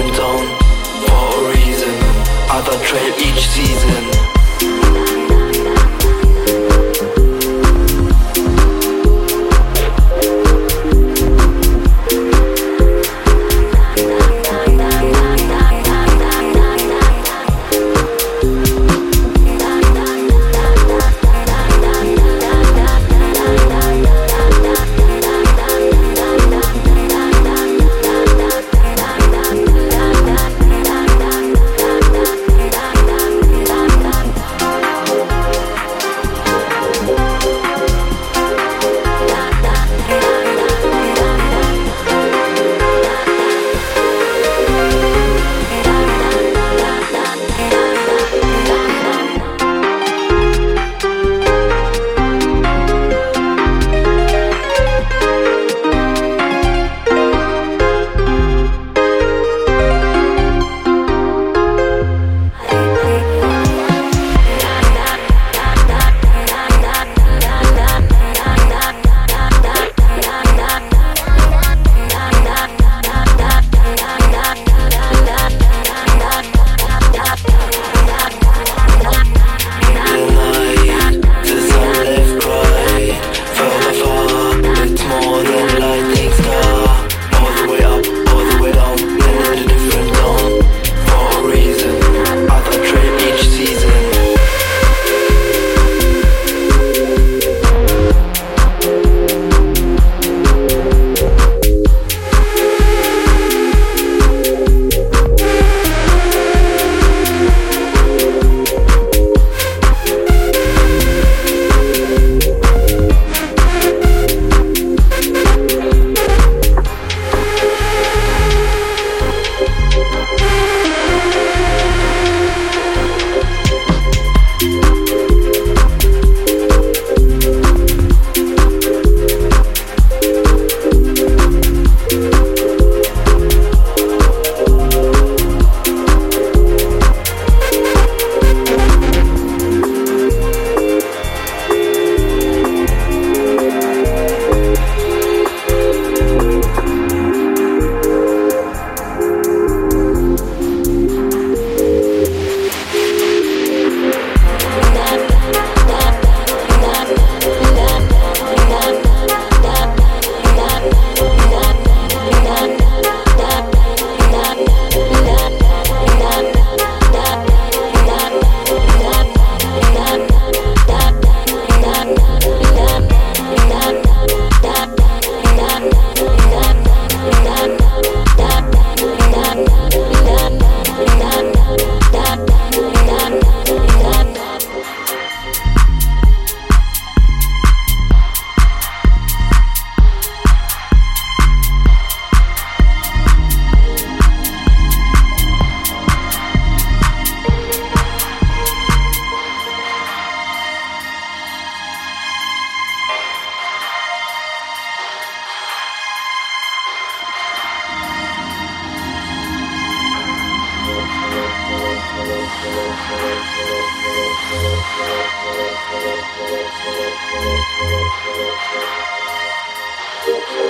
burns on for a reason. I don't trail each season.